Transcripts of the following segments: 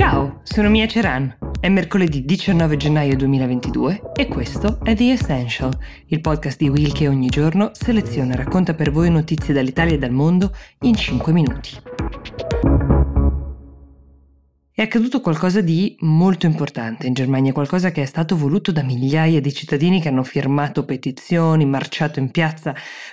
Ciao, sono Mia Ceran. È mercoledì 19 gennaio 2022 e questo è The Essential, il podcast di Will che ogni giorno seleziona e racconta per voi notizie dall'Italia e dal mondo in 5 minuti. È accaduto qualcosa di molto importante in Germania, qualcosa che è stato voluto da migliaia di cittadini che hanno firmato petizioni, marciato in piazza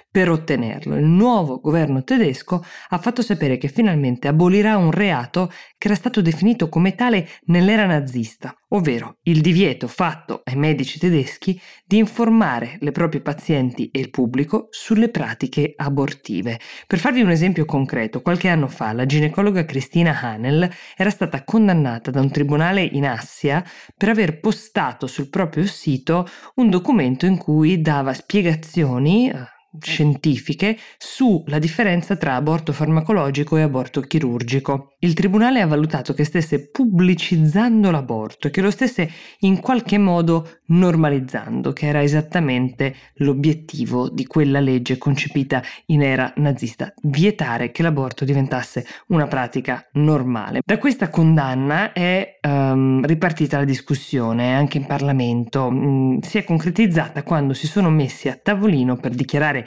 per ottenerlo. Il nuovo governo tedesco ha fatto sapere che finalmente abolirà un reato che era stato definito come tale nell'era nazista, ovvero il divieto fatto ai medici tedeschi di informare le proprie pazienti e il pubblico sulle pratiche abortive. Per farvi un esempio concreto, qualche anno fa la ginecologa Cristina Hanel era stata condannata da un tribunale in Assia per aver postato sul proprio sito un documento in cui dava spiegazioni eh, scientifiche sulla differenza tra aborto farmacologico e aborto chirurgico. Il tribunale ha valutato che stesse pubblicizzando l'aborto e che lo stesse in qualche modo normalizzando, che era esattamente l'obiettivo di quella legge concepita in era nazista, vietare che l'aborto diventasse una pratica normale. Da questa condanna è um, ripartita la discussione anche in Parlamento, mm, si è concretizzata quando si sono messi a tavolino per dichiarare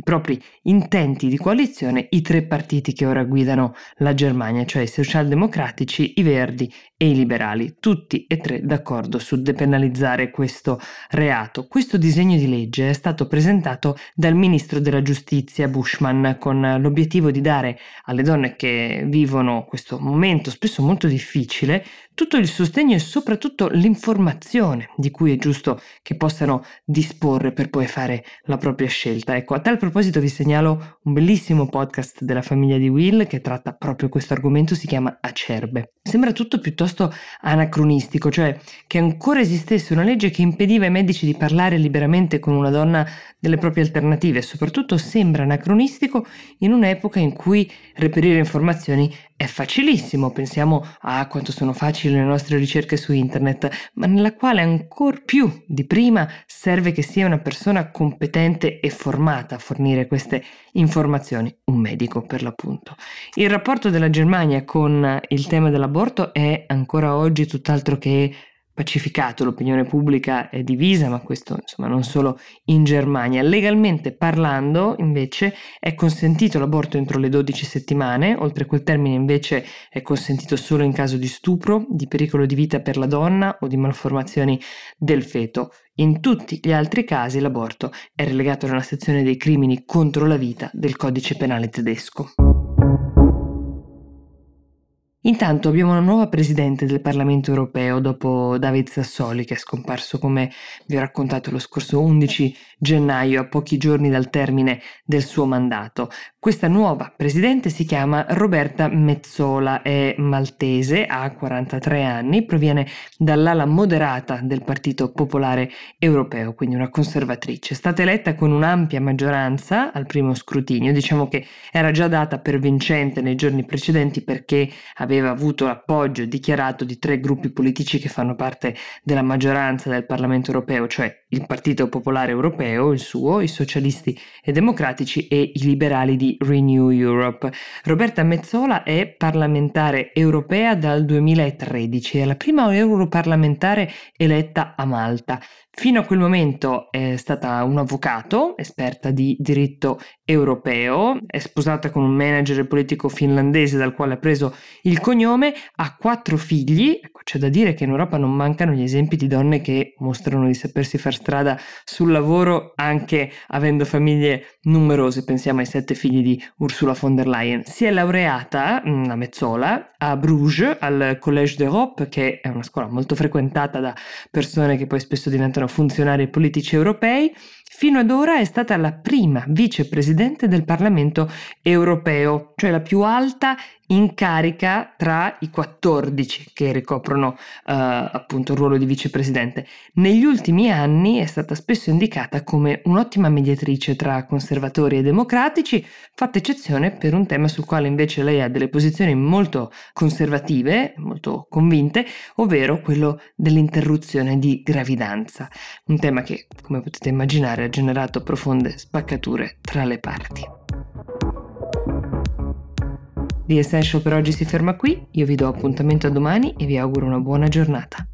i propri intenti di coalizione i tre partiti che ora guidano la Germania, cioè i socialdemocratici, i verdi e i liberali, tutti e tre d'accordo su depenalizzare questo reato. Questo disegno di legge è stato presentato dal ministro della giustizia Bushman con l'obiettivo di dare alle donne che vivono questo momento spesso molto difficile tutto il sostegno e soprattutto l'informazione di cui è giusto che possano disporre per poi fare la propria scelta. Ecco, a tal proposito vi segnalo un bellissimo podcast della famiglia di Will che tratta proprio questo argomento, si chiama Acerbe. Sembra tutto piuttosto anacronistico, cioè che ancora esistesse una legge che impediva ai medici di parlare liberamente con una donna delle proprie alternative soprattutto sembra anacronistico in un'epoca in cui reperire informazioni è facilissimo, pensiamo a quanto sono facili le nostre ricerche su internet, ma nella quale ancora più di prima serve che sia una persona competente e formata a fornire queste informazioni, un medico per l'appunto. Il rapporto della Germania con il tema dell'aborto è ancora oggi tutt'altro che pacificato, l'opinione pubblica è divisa, ma questo insomma non solo in Germania. Legalmente parlando, invece, è consentito l'aborto entro le 12 settimane, oltre quel termine invece è consentito solo in caso di stupro, di pericolo di vita per la donna o di malformazioni del feto. In tutti gli altri casi l'aborto è relegato nella sezione dei crimini contro la vita del codice penale tedesco. Intanto abbiamo una nuova presidente del Parlamento europeo dopo David Sassoli che è scomparso come vi ho raccontato lo scorso 11 gennaio a pochi giorni dal termine del suo mandato. Questa nuova presidente si chiama Roberta Mezzola, è maltese, ha 43 anni, proviene dall'ala moderata del Partito Popolare Europeo, quindi una conservatrice. È stata eletta con un'ampia maggioranza al primo scrutinio, diciamo che era già data per vincente nei giorni precedenti perché aveva avuto l'appoggio dichiarato di tre gruppi politici che fanno parte della maggioranza del Parlamento Europeo, cioè il Partito Popolare Europeo, il suo, i socialisti e democratici e i liberali di Renew Europe. Roberta Mezzola è parlamentare europea dal 2013, è la prima europarlamentare eletta a Malta. Fino a quel momento è stata un avvocato, esperta di diritto europeo, è sposata con un manager politico finlandese dal quale ha preso il cognome, ha quattro figli, ecco c'è da dire che in Europa non mancano gli esempi di donne che mostrano di sapersi far strada sul lavoro anche avendo famiglie numerose, pensiamo ai sette figli di Ursula von der Leyen. Si è laureata, una mezzola, a Bruges, al Collège d'Europe, che è una scuola molto frequentata da persone che poi spesso diventano funzionari politici europei, fino ad ora è stata la prima vicepresidente del Parlamento europeo, cioè la più alta in carica tra i 14 che ricoprono uh, appunto il ruolo di vicepresidente. Negli ultimi anni è stata spesso indicata come un'ottima mediatrice tra conservatori e democratici, fatta eccezione per un tema sul quale invece lei ha delle posizioni molto conservative, molto convinte, ovvero quello dell'interruzione di gravidanza, un tema che, come potete immaginare, generato profonde spaccature tra le parti. The Essential per oggi si ferma qui, io vi do appuntamento a domani e vi auguro una buona giornata.